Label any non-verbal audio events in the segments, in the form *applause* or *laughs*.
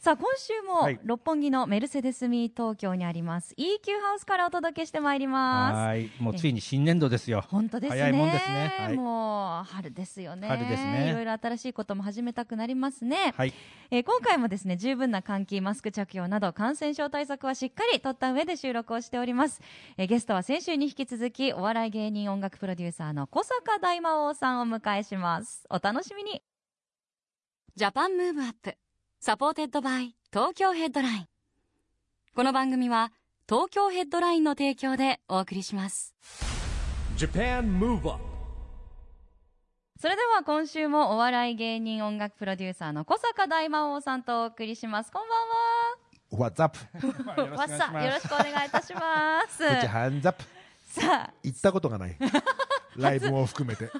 さあ、今週も、はい。六本木のメルセデスミー東京にあります EQ ハウスからお届けしてまいります。はい。もうついに新年度ですよ。本当ですね。早いもんですね。はい。もう春ですよね。春ですね。いろいろ新しいことも始めたくなりますね。はい。えー今回もですね十分な換気マスク着用など感染症対策はしっかりとった上で収録をしております、えーゲストは先週に引き続きお笑い芸人音楽プロデューサーの小坂大魔王さんをお迎えします。お楽しみに。Japan Move Up supported by 東京ヘッドライン。この番組は東京ヘッドラインの提供でお送りします。Japan Move Up それでは今週もお笑い芸人音楽プロデューサーの古坂大魔王さんとお送りします。こんばんは。What's up? What's up よろしくお願いいたします。さあ、行ったことがない。*laughs* ライブも含めて。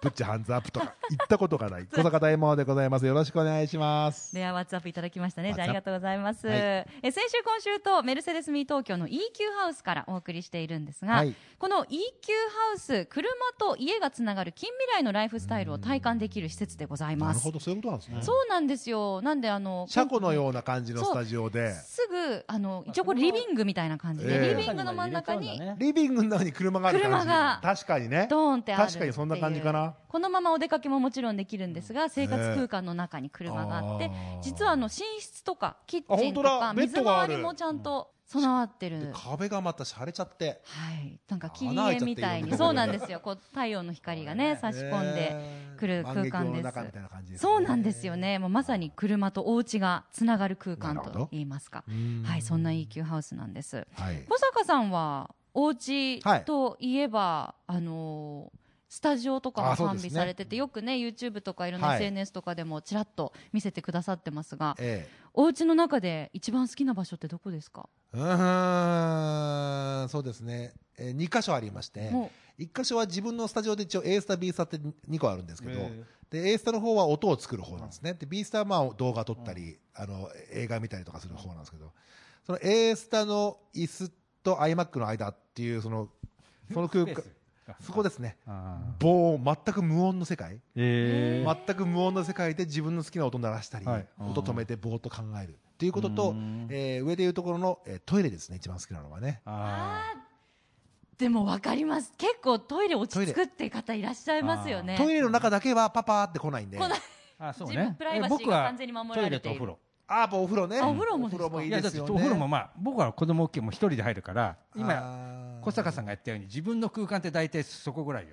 Put your hands up とか行ったことがない。小坂大魔王でございます。よろしくお願いします。では、ワッツアップいただきましたね。じゃあ、ありがとうございます。はいえ先週、今週とメルセデスミー東京の EQ ハウスからお送りしているんですが、はいこの EQ ハウス、車と家がつながる近未来のライフスタイルを体感できる施設でございます。なるほど、そういうことなんですね。そうなんですよ。なんで、あの、車庫のような感じのスタジオで、すぐ、あの、一応これリビングみたいな感じで、ええリビングの真ん中に、リビングの中に車がある感じ。車が確かにね。ドーンってある確かにそんな感じかな。このままお出かけももちろんできるんですが生活空間の中に車があって、ええ実はあの寝室とかキッチンとか水回りもちゃんと備わってる。で。壁がまた洒落ちゃって。はい、なんか切り絵みたいに。そうなんですよ。こう太陽の光がね差し込んでくる空間です。そうなんですよ。ね。もうまさに車とお家がつながる空間と言いますか。うん。はいそんな EQ ハウスなんです。はい。小坂さんはお家といえば、あのースタジオとかも完備されてて、よくね YouTube とかいろんなはい SNS とかでもちらっと見せてくださってますが、ええ。お家の中で一番好きな場所ってどこですか、うーん、そうですね。えー、2箇所ありましても、1箇所は自分のスタジオで一応 A スタ、B スタって2個あるんですけどえ、で、A スタの方は音を作る方なんですね。で、B スタはまあ動画撮ったり、あの、映画見たりとかする方なんですけど、その A スタの椅子と iMac の間っていう、その、その空間、そこですね。あ棒、全く無音の世界。ーえ。ー全く無音の世界で自分の好きな音を鳴らしたり、はい。音止めてぼーっと考える。っていうこととうん、えー上でいうところの、えートイレですね、一番好きなのはね。あでも分かります。結構トイレ落ち着くって方いらっしゃいますよね。トイレの中だけはパパーって来ないんで。来ない。ーあそうね。プライバシーがえ僕は完全に守られている。トイレとお風呂。あー、やっぱお風呂ね。あお風呂もですか？お風呂もいいいやだっておですよね。風呂もまあ僕は子供大きいもう一人で入るから今小坂さんが言ったように自分の空間って大体そこぐらいよ。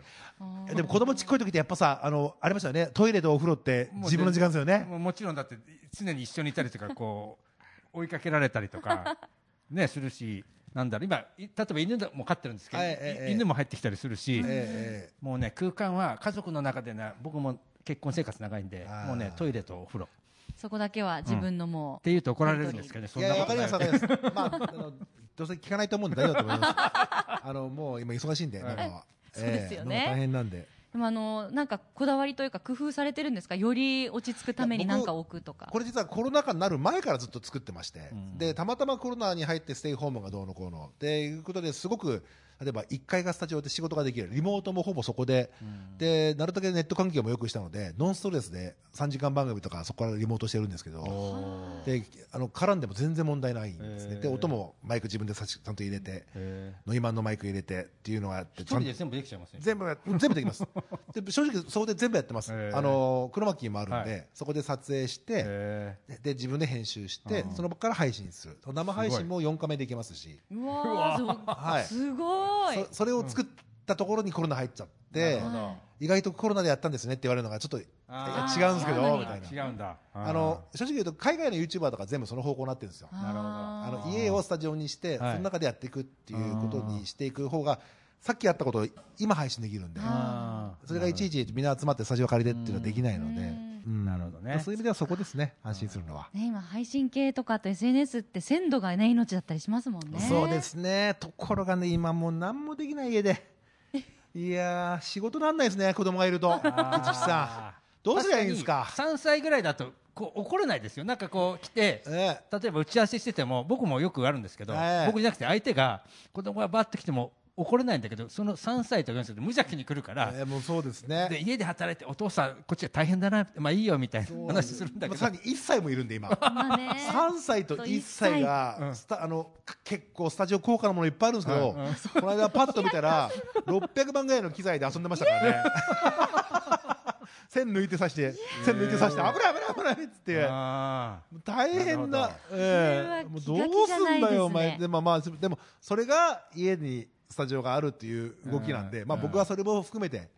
いやでも子供ちっこい時ってやっぱさ、あの、ありましたよね。トイレとお風呂って自分の時間ですよね。もちろんだって常に一緒にいたりとかこう *laughs* 追いかけられたりとかねするしなんだろう。今い例えば犬も飼ってるんですけど、はいええい犬も入ってきたりするし、えもうね空間は家族の中でね僕も結婚生活長いんでもうねトイレとお風呂。っそこだけは自分のもう、て言うと怒られるんですけどねそんなことわかります、ないわかります。まあ、あの、どうせ聞かないと思うんで大丈夫だと思います。*laughs* あの、もう今忙しいんで、はい。は。そうですよね。大変なんで。でもあのなんかこだわりというか工夫されてるんですか？より落ち着くために何か置くとか。これ実はコロナ禍になる前からずっと作ってまして、うん。でたまたまコロナに入ってステイホームがどうのこうの。っていうことですごく例えば1階がスタジオで仕事ができる。リモートもほぼそこで、でなるだけネット環境も良くしたのでノンストレスで3時間番組とかそこからリモートしてるんですけどであの絡んでも全然問題ないんですね、で音もマイク自分でさしちゃんと入れてへノイマンのマイク入れてっていうのがあってー一人で全部できちゃいますね。全部や全部できます。*laughs* で正直そこで全部やってます、あのクロマキーもあるんで、はい。そこで撮影して、へでで自分で編集してうん。その場から配信する。生配信も4日目できますし。うわはい。すごいそそれを作ったところにコロナ入っちゃって、意外とコロナでやったんですねって言われるのがちょっと違うんですけどみたいな。違うんだ。あの正直言うと海外の YouTuber とか全部その方向になってるんですよ。なるほど。ああの家をスタジオにして、はい。その中でやっていくっていうことにしていく方がさっきやったことを今配信できるんでそれがいちいちみんな集まってスタジオ借りてっていうのはできないのでなるほどね。そういう意味ではそこですね。安心するのは、ね、今配信系とかと SNS って鮮度がね命だったりしますもんね。そうですね。ところがね今もう何もできない家で。*laughs* いやー仕事なんないですね子供がいると。市木さん。どうすりゃいいんですか？3歳ぐらいだとこう怒れないですよ。なんかこう来てええ。例えば打ち合わせしてても僕もよくあるんですけど、ええ。僕じゃなくて相手が子供がバッと来ても怒れないんだけどその3歳と4歳で無邪気に来るから、ええもうそうですでね家で働いてお父さんこっちは大変だなまあいいよみたいな話するんだけど。まあさらに1歳もいるんで今。まあね。3歳と1歳がスタあのか結構スタジオ高価なものいっぱいあるんですけど、この間パッと見たら600万ぐらいの機材で遊んでましたからね。*laughs* 線抜いてさして線抜いてさして危ない危ない危ないっつって。あ大変なええもうどうそれは気が気じゃないですね。すんだよお前。でもまあでもそれが家にスタジオがあるっていう動きなんで、まあうん僕はそれも含めて、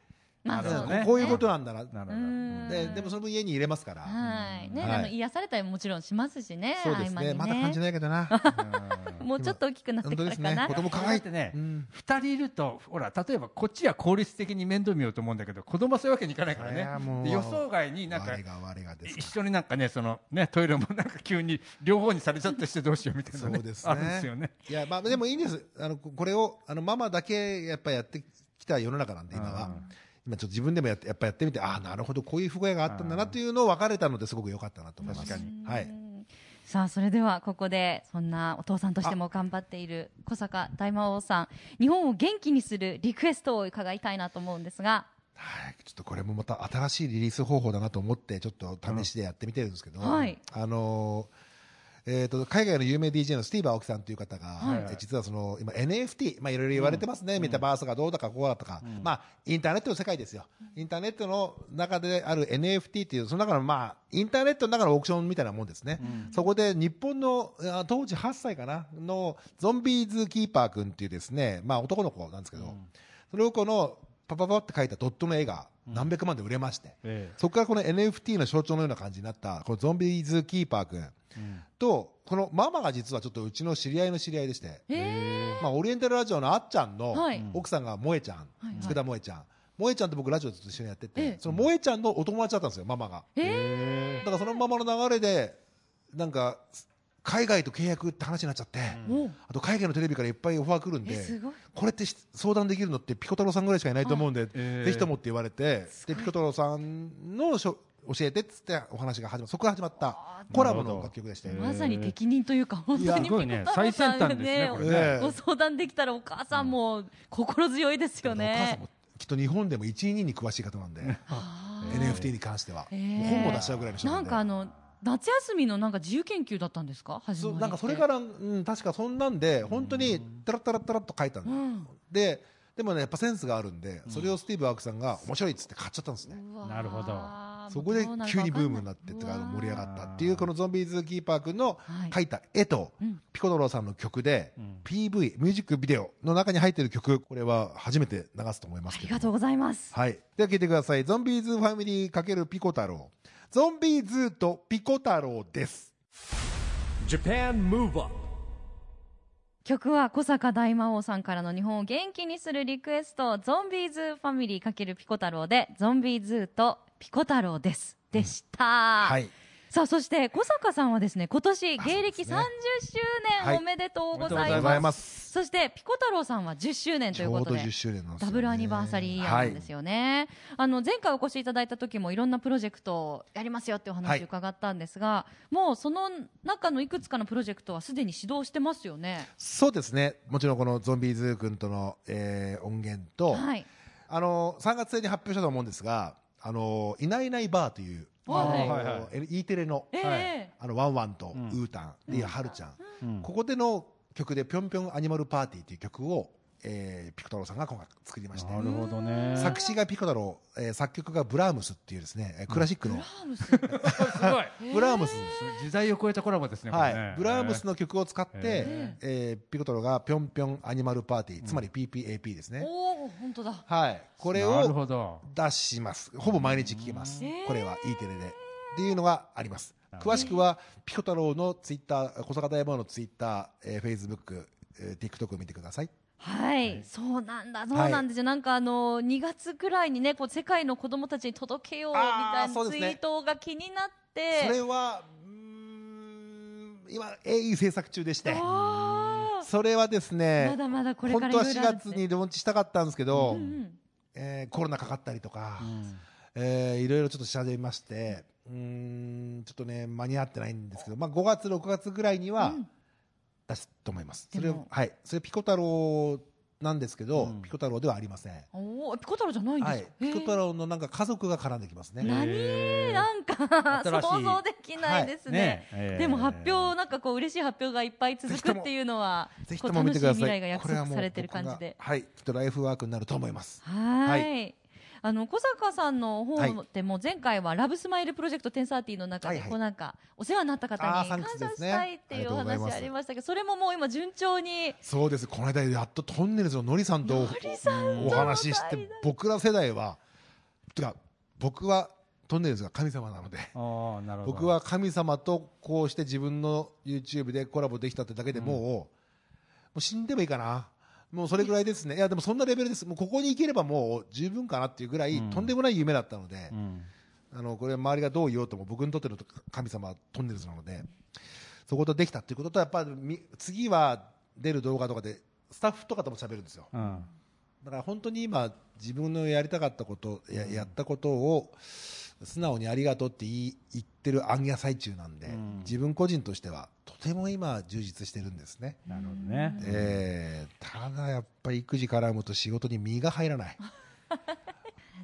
まあなるほどね。そうですねこういうことなんだな。あなるほど。うん。ででもその分家に入れますから、はい。ね、はいあの癒されたりももちろんしますしねそうですね。まだ感じないけどな。*laughs* もうちょっと大きくなって本当ですからかな、ね。子供可だ愛いってね、うん。2人いるとほら例えばこっちは効率的に面倒見ようと思うんだけど子供はそういうわけにいかないからいやもう。ねで予想外になんか我が我がですか一緒になんかねそのねトイレもなんか急に両方にされちゃったりしてどうしようみたいなねそうですね。あるんですよね。いやまあでもいいんです。あのここれをあのママだけやっぱやってきた世の中なんで今は。うん今ちょっと自分でもやってやっぱやってみてああなるほどこういう不具合があったんだなっていうのを分かれたのですごく良かったなと思います。確かにはい。さあそれではここでそんなお父さんとしても頑張っている小坂大魔王さん日本を元気にするリクエストを伺いたいなと思うんですが。はい、ちょっとこれもまた新しいリリース方法だなと思ってちょっと試しでやってみてるんですけど、うんはい。あのーえー、と海外の有名 DJ のスティーブ・アオキさんという方が、はい。え実はその今 NFT、まあ、いろいろ言われてますね、メタバースがどうだかこうだとか、まあ、インターネットの世界ですよ、インターネットの中である NFT っていうその中の、まあ、インターネットの中のオークションみたいなもんですね、そこで日本のあ当時8歳かな？のゾンビーズ・キーパー君っていうですね、まあ、男の子なんですけど、それをこのパパパって書いたドットの絵が何百万で売れまして、えそこからこの NFT の象徴のような感じになったこのゾンビーズキーパー君とこのママが実はちょっとうちの知り合いの知り合いでして、えまあ、オリエンタルラジオのあっちゃんのはい。奥さんが萌えちゃん、はい佃萌えちゃん。萌えちゃんと僕ラジオずっと一緒にやってて、ええ。その萌えちゃんのお友達だったんですよママが。だからそのままの流れでなんか海外と契約って話になっちゃって、あと海外のテレビからいっぱいオファー来るんでこれってし相談できるのってピコ太郎さんぐらいしかいないと思うんで、えーぜひともって言われてでピコ太郎さんのしょ教えてっつってお話が始まった。そこから始まったコラボの楽曲でして、まさに適任というか本当にすごいねピコ太郎さんが最先端ですねねええ。ご相談できたらお母さんも心強いですよお母さねんもきっと日本でも1位2位に詳しい方なんで、NFT に関しては、本も出しちゃうぐらいの人ななんかあの夏休みのなんか自由研究だったんですか？始まそりって。なんかそれから、うん、確かそんなんで本当にタラッタラッタラッと書いたんだ、うん。ででもねやっぱセンスがあるんでそれをスティーブ・アークさんが面白いっつって買っちゃったんですね、なるほどそこで急にブームになって盛り上がったっていうこのゾンビーズキーパー君のはい。描いた絵とうん。ピコ太郎さんの曲でん。PV ミュージックビデオの中に入っている曲これは初めて流すと思いますけど。ありがとうございます。はい。では聴いてください。ゾンビーズファミリー×ピコ太郎。ゾンビーズとピコ太郎です。Japan Move Up 曲は古坂大魔王さんからの日本を元気にするリクエストゾンビーズファミリー×ピコ太郎でゾンビーズとピコ太郎です。でした、はい。さあそして小坂さんはですね今年あ芸歴30周年おめでとうございます,、ございそしてピコ太郎さんは10周年ということで10周年なんですよ、ね、ダブルアニバーサリーなんですよね、あの前回お越しいただいた時もいろんなプロジェクトをやりますよっていうおはい。話を伺ったんですが、もうその中のいくつかのプロジェクトはすでに始動してますよね。そうですね。もちろんこのゾンビーズ君との、えー音源と、はい、あの3月末に発表したと思うんですが「あのいないいないバー」という、はい。あのはいはい。E テレの,、ええ。あのワンワンとうん。ウータンで、はるちゃん、うん。ここでの曲で「ぴょんぴょんアニマルパーティー」という曲を、えーピコ太郎さんが今回作りまして。なるほどね。作詞がピコ太郎、えー作曲がブラームスっていうですねえークラシックの、ブラームス？すごい。*laughs* ブラームス、時代を超えたコラボですねこはい。ブラームスの曲を使って、へえーピコ太郎が「ぴょんぴょんアニマルパーティー」つまり PPAP ですね、おお本当だ。はい。これを出します。ほぼ毎日聴けます、これは E テレで。っていうのがあります。詳しくはピコ太郎のツイッター小坂大魔王のツイッター、えー、フェイスブック、えー、TikTok を見てくださいはい、そうなんだ、そうなんですよ、なんかあの2月くらいにね、こう世界の子供たちに届けようみたいなツイートが気になっそて、れはうーん今鋭意制作中でして。あそれはですーねまだまだこれから本当は4いろいろあるって月にローンチしたかったんですけど、うんうんえーコロナかかったりとか、うん。えーいろいろちょっと調べましてうーんちょっとね間に合ってないんですけど、まあ、5月6月ぐらいにはうん出すと思います、それでもはい。それピコ太郎なんですけど、うん。ピコ太郎ではありません。おーピコ太郎じゃないんです。か、はい、ピコ太郎のなんか家族が絡んできますね。何？なんか新しい。想像できないですね。ねえ。ーでも発表なんかこう嬉しい発表がいっぱい続くっていうのはぜひことうも見てください。未来が約これはもう束されてる感じで。はい、きっとライフワークになると思います。はーい。はあの小坂さんのはい方でも前回はラブスマイルプロジェクト1030の中でこうなんかお世話になった方に感謝したいっていうお話ありましたけどそれももう今順調に。そうです。この間やっとトンネルズののりさんとお話しして僕ら世代は、てか僕はトンネルズが神様なので。ああなるほど。僕は神様とこうして自分の YouTube でコラボできたってだけでもう,、もう死んでもいいかなもうそれぐらいですね。いやでもそんなレベルです。もうここに行ければもう十分かなっていうぐらい、うん。とんでもない夢だったので、うん。あのこれ周りがどう言おうとも僕にとっての神様はトンネルズなのでそことできたっていうこととやっぱりみ次は出る動画とかでスタッフとかとも喋るんですよ。うん。だから本当に今自分のやりたかったことややったことを素直にありがとうって言い言ってる暗夜最中なんで、うん。自分個人としてはとても今充実してるんですね、なるほどね。えーただやっぱり育児絡むと仕事に身が入らない。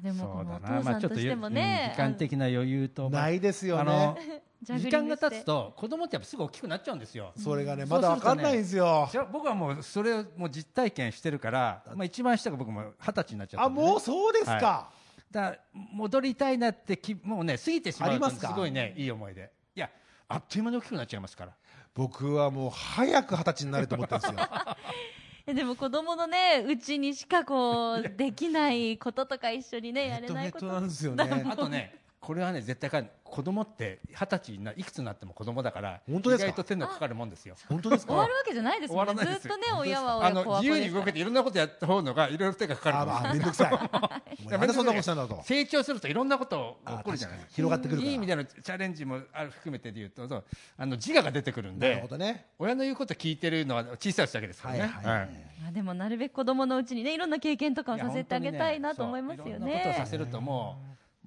でもこそうだな。まあちょっと父さんとしてもうん。ね時間的な余裕とまあないですよあの *laughs* ね時間が経つと子供ってやっぱすぐ大きくなっちゃうんですよ。それがねうんまだ分かんないんですよ。じゃあ僕はもうそれをもう実体験してるから、まあ、一番下が僕も二十歳になっちゃったあんでね、もうそうですか、はだ戻りたいなってきもうね過ぎてしまうとありますか？すごいねいい思い出。いやあっという間に大きくなっちゃいますから。僕はもう早く二十歳になると思ってるんですよ。え *laughs* でも子供のねうちにしかこうできないこととか一緒にねやれないこと。ヘトヘトなんですよね。あとねこれはね絶対か子供って二十歳にないくつになっても子供だから本当ですか？意外と手のかかるもんですよ。本当ですか？終わるわけじゃないです終もんね。わらないです。ずっとね親はあ親子はの自由に動けていろんなことやった方のがいろいろ手がかかる。めんどくさい。*laughs* でそんなことしたんだと。成長するといろんなことが起こるじゃないですか。広がってくるから。いい意味でのチャレンジもある含めてで言うとそうあの自我が出てくるんなるでほどね。親の言うこと聞いてるのは小さいだけですからね、はいはいはい。まあでもなるべく子供のうちにねいろんな経験とかをさせてあげたいなと思いますよそういろんなことをねさせるとも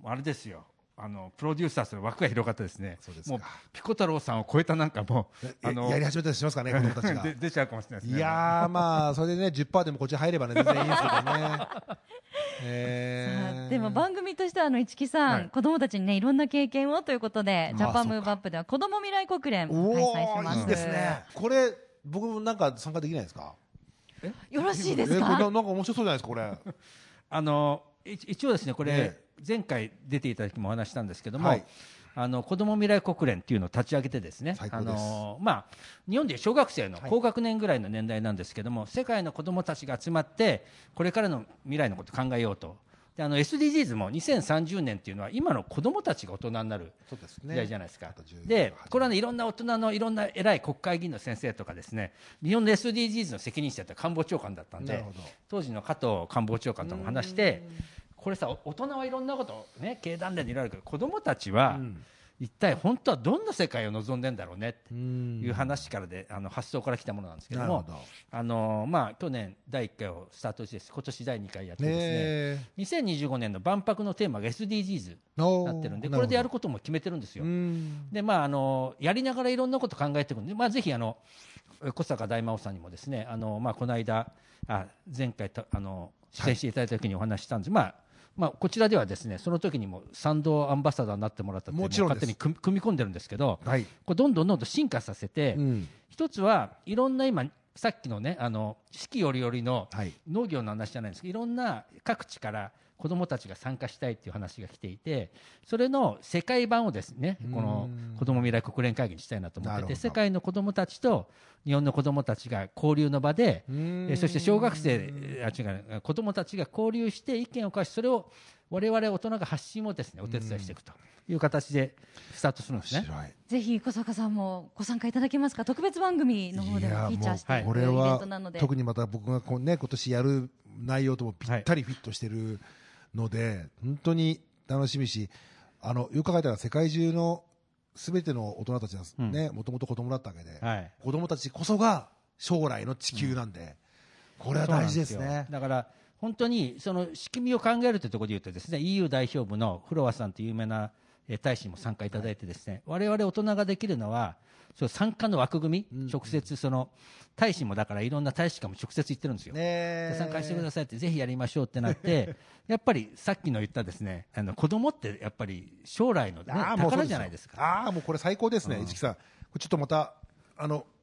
うあれですよあのプロデューサーする枠が広がってですね。そうですか。もうピコ太郎さんを超えたなんかもうえやり始めたりしますかね子供たちが。*laughs* で出ちゃうかもしれないですね。いやーまあそれでね10%でもこっち入ればね全然いいんですけどね。*laughs* えー。でも番組としてはあの市木さん、はい。子供たちにねいろんな経験をということであジャパンムーブアップでは子供未来国連開お催します。おいいですね。これ僕もなんか参加できないですか？よろしいですえこれなかなんか面白そうじゃないですかこれ。*laughs* あのい一応ですねこれ、え前回出ていただきもお話ししたんですけども、はい。あの子ども未来国連っていうのを立ち上げてですねあ最高です。の、まあ、日本で小学生のはい。高学年ぐらいの年代なんですけども、世界の子どもたちが集まってこれからの未来のことを考えようと。であの SDGs も2030年っていうのは今の子どもたちが大人になる時代じゃないですか。あと10でこれはねいろんな大人のいろんな偉い国会議員の先生とかですね日本の SDGs の責任者って官房長官だったんで当時の加藤官房長官とも話してこれさお大人はいろんなことね経団連でいろいろあるけど子どもたちはうん。一体本当はどんな世界を望んでんだろうねってうん。いう話からであの発想から来たものなんですけどもあのまあ去年第1回をスタートして今年第2回やってねですねえ2025年の万博のテーマが SDGs になってるんでなこれでやるほことも決めてるんですよ。でまああのやりながらいろんなこと考えていくんで、まあ、ぜひあの小坂大魔王さんにもですねあの、まあ、この間あ前回たあの出演していただいた時にお話ししたんです、まあまあ、こちらではですねその時にも賛同アンバサダーになってもらったってもちろん勝手に組み込んでるんですけどはい。これどんどんどんどん進化させて、うん。一つはいろんな今さっきのねあの四季折々のはい。農業の話じゃないんですけどいろんな各地から子どもたちが参加したいっていう話が来ていてそれの世界版をですねこのうん子ども未来国連会議にしたいなと思ってて世界の子どもたちと日本の子どもたちが交流の場でそして小学生あ違う子どもたちが交流して意見を交わしそれを我々大人が発信をですねお手伝いしていくという形でスタートするんですね。ぜひ小坂さんもご参加いただけますか？特別番組の方でもフィーチャーしていくイベンこれはトなので、特にまた僕がこう、ね、今年やる内容ともぴったりフィットしてるので、本当に楽しみしあのよく考えたら世界中のすべての大人たちはねもともと子供だったわけで、はい。子供たちこそが将来の地球なんで、これは大事ですね。よ。だから本当にその仕組みを考えるというところで言うとですね EU 代表部のフロアさんという有名なえー大使にも参加いただいてですね、我々大人ができるのはそう参加の枠組み、直接その大使もだからいろんな大使館も直接言ってるんですよ。ねで参加してくださいってぜひやりましょうってなって *laughs* やっぱりさっきの言ったですねあの子供ってやっぱり将来の、ね、宝じゃないですか。ああもうこれ最高ですね、うん。市木さん、ちょっとまたあのさ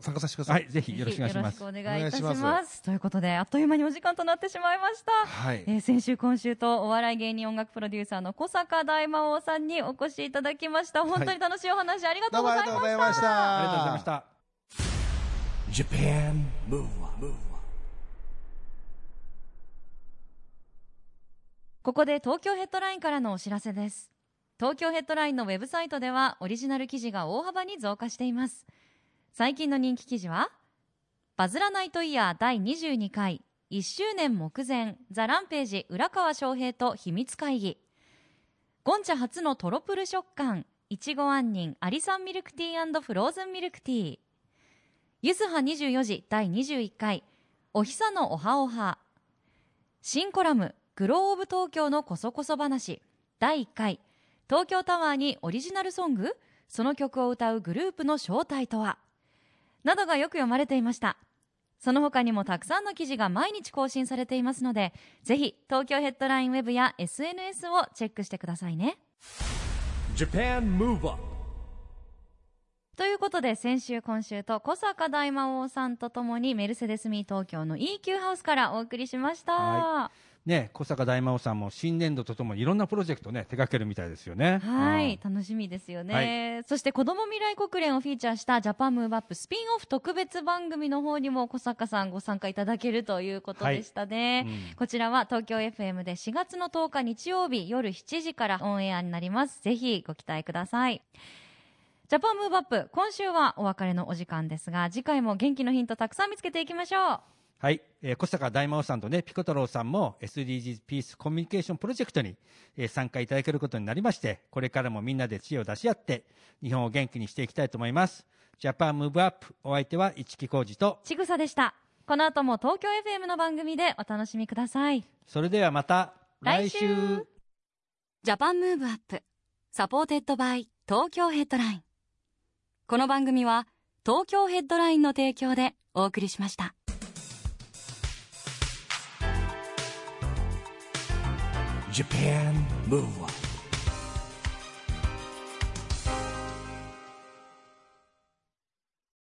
参加させてくださ。はいい、ぜひよろしくお願いします。よろしくお願いいたしますということであっという間にお時間となってしまいました、はいえー先週今週とお笑い芸人音楽プロデューサーの小坂大魔王さんにお越しいただきました本当に楽しいお話ありがとどうございましたがとうございました。ありがとうございました。Japan Move Up, ここで東京ヘッドラインからのお知らせです東京ヘッドラインのウェブサイトではオリジナル記事が大幅に増加しています最近の人気記事はバズらナイトイヤー第22回。1周年目前ザ・ランページ浦川翔平と秘密会議。ゴンチャ初のトロプル食感。いちご杏仁アリサンミルクティーフローズンミルクティー。ゆずは24時第21回。おひさのおはおは。新コラムグローオブ東京のこそこそ話。第1回。東京タワーにオリジナルソング？その曲を歌うグループの正体とは？などがよく読まれていました。その他にもたくさんの記事が毎日更新されていますのでぜひ東京ヘッドラインウェブや SNS をチェックしてくださいね。Japan Move Up ということで先週今週と小坂大魔王さんとともにメルセデスミー東京の EQ ハウスからお送りしました、はね、小坂大魔王さんも新年度とともにいろんなプロジェクトね手掛けるみたいですよね。はい、うん。楽しみですよね、はい。そして子ども未来国連をフィーチャーしたジャパンムーブアップスピンオフ特別番組の方にも小坂さんご参加いただけるということでしたね、はいうん。こちらは東京 FM で4月の10日日曜日夜7時からオンエアになります。ぜひご期待ください。ジャパンムーブアップ今週はお別れのお時間ですが次回も元気のヒントたくさん見つけていきましょうはい、えー小坂大魔王さんとねピコ太郎さんも SDGs ピースコミュニケーションプロジェクトに、えー参加いただけることになりましてこれからもみんなで知恵を出し合って日本を元気にしていきたいと思います。ジャパンムーブアップお相手は市木浩二とちぐさでした。この後も東京 FM の番組でお楽しみください。それではまた来週。Japan Move Up supported by 東京ヘッドライン。この番組は東京ヘッドラインの提供でお送りしました Japan Move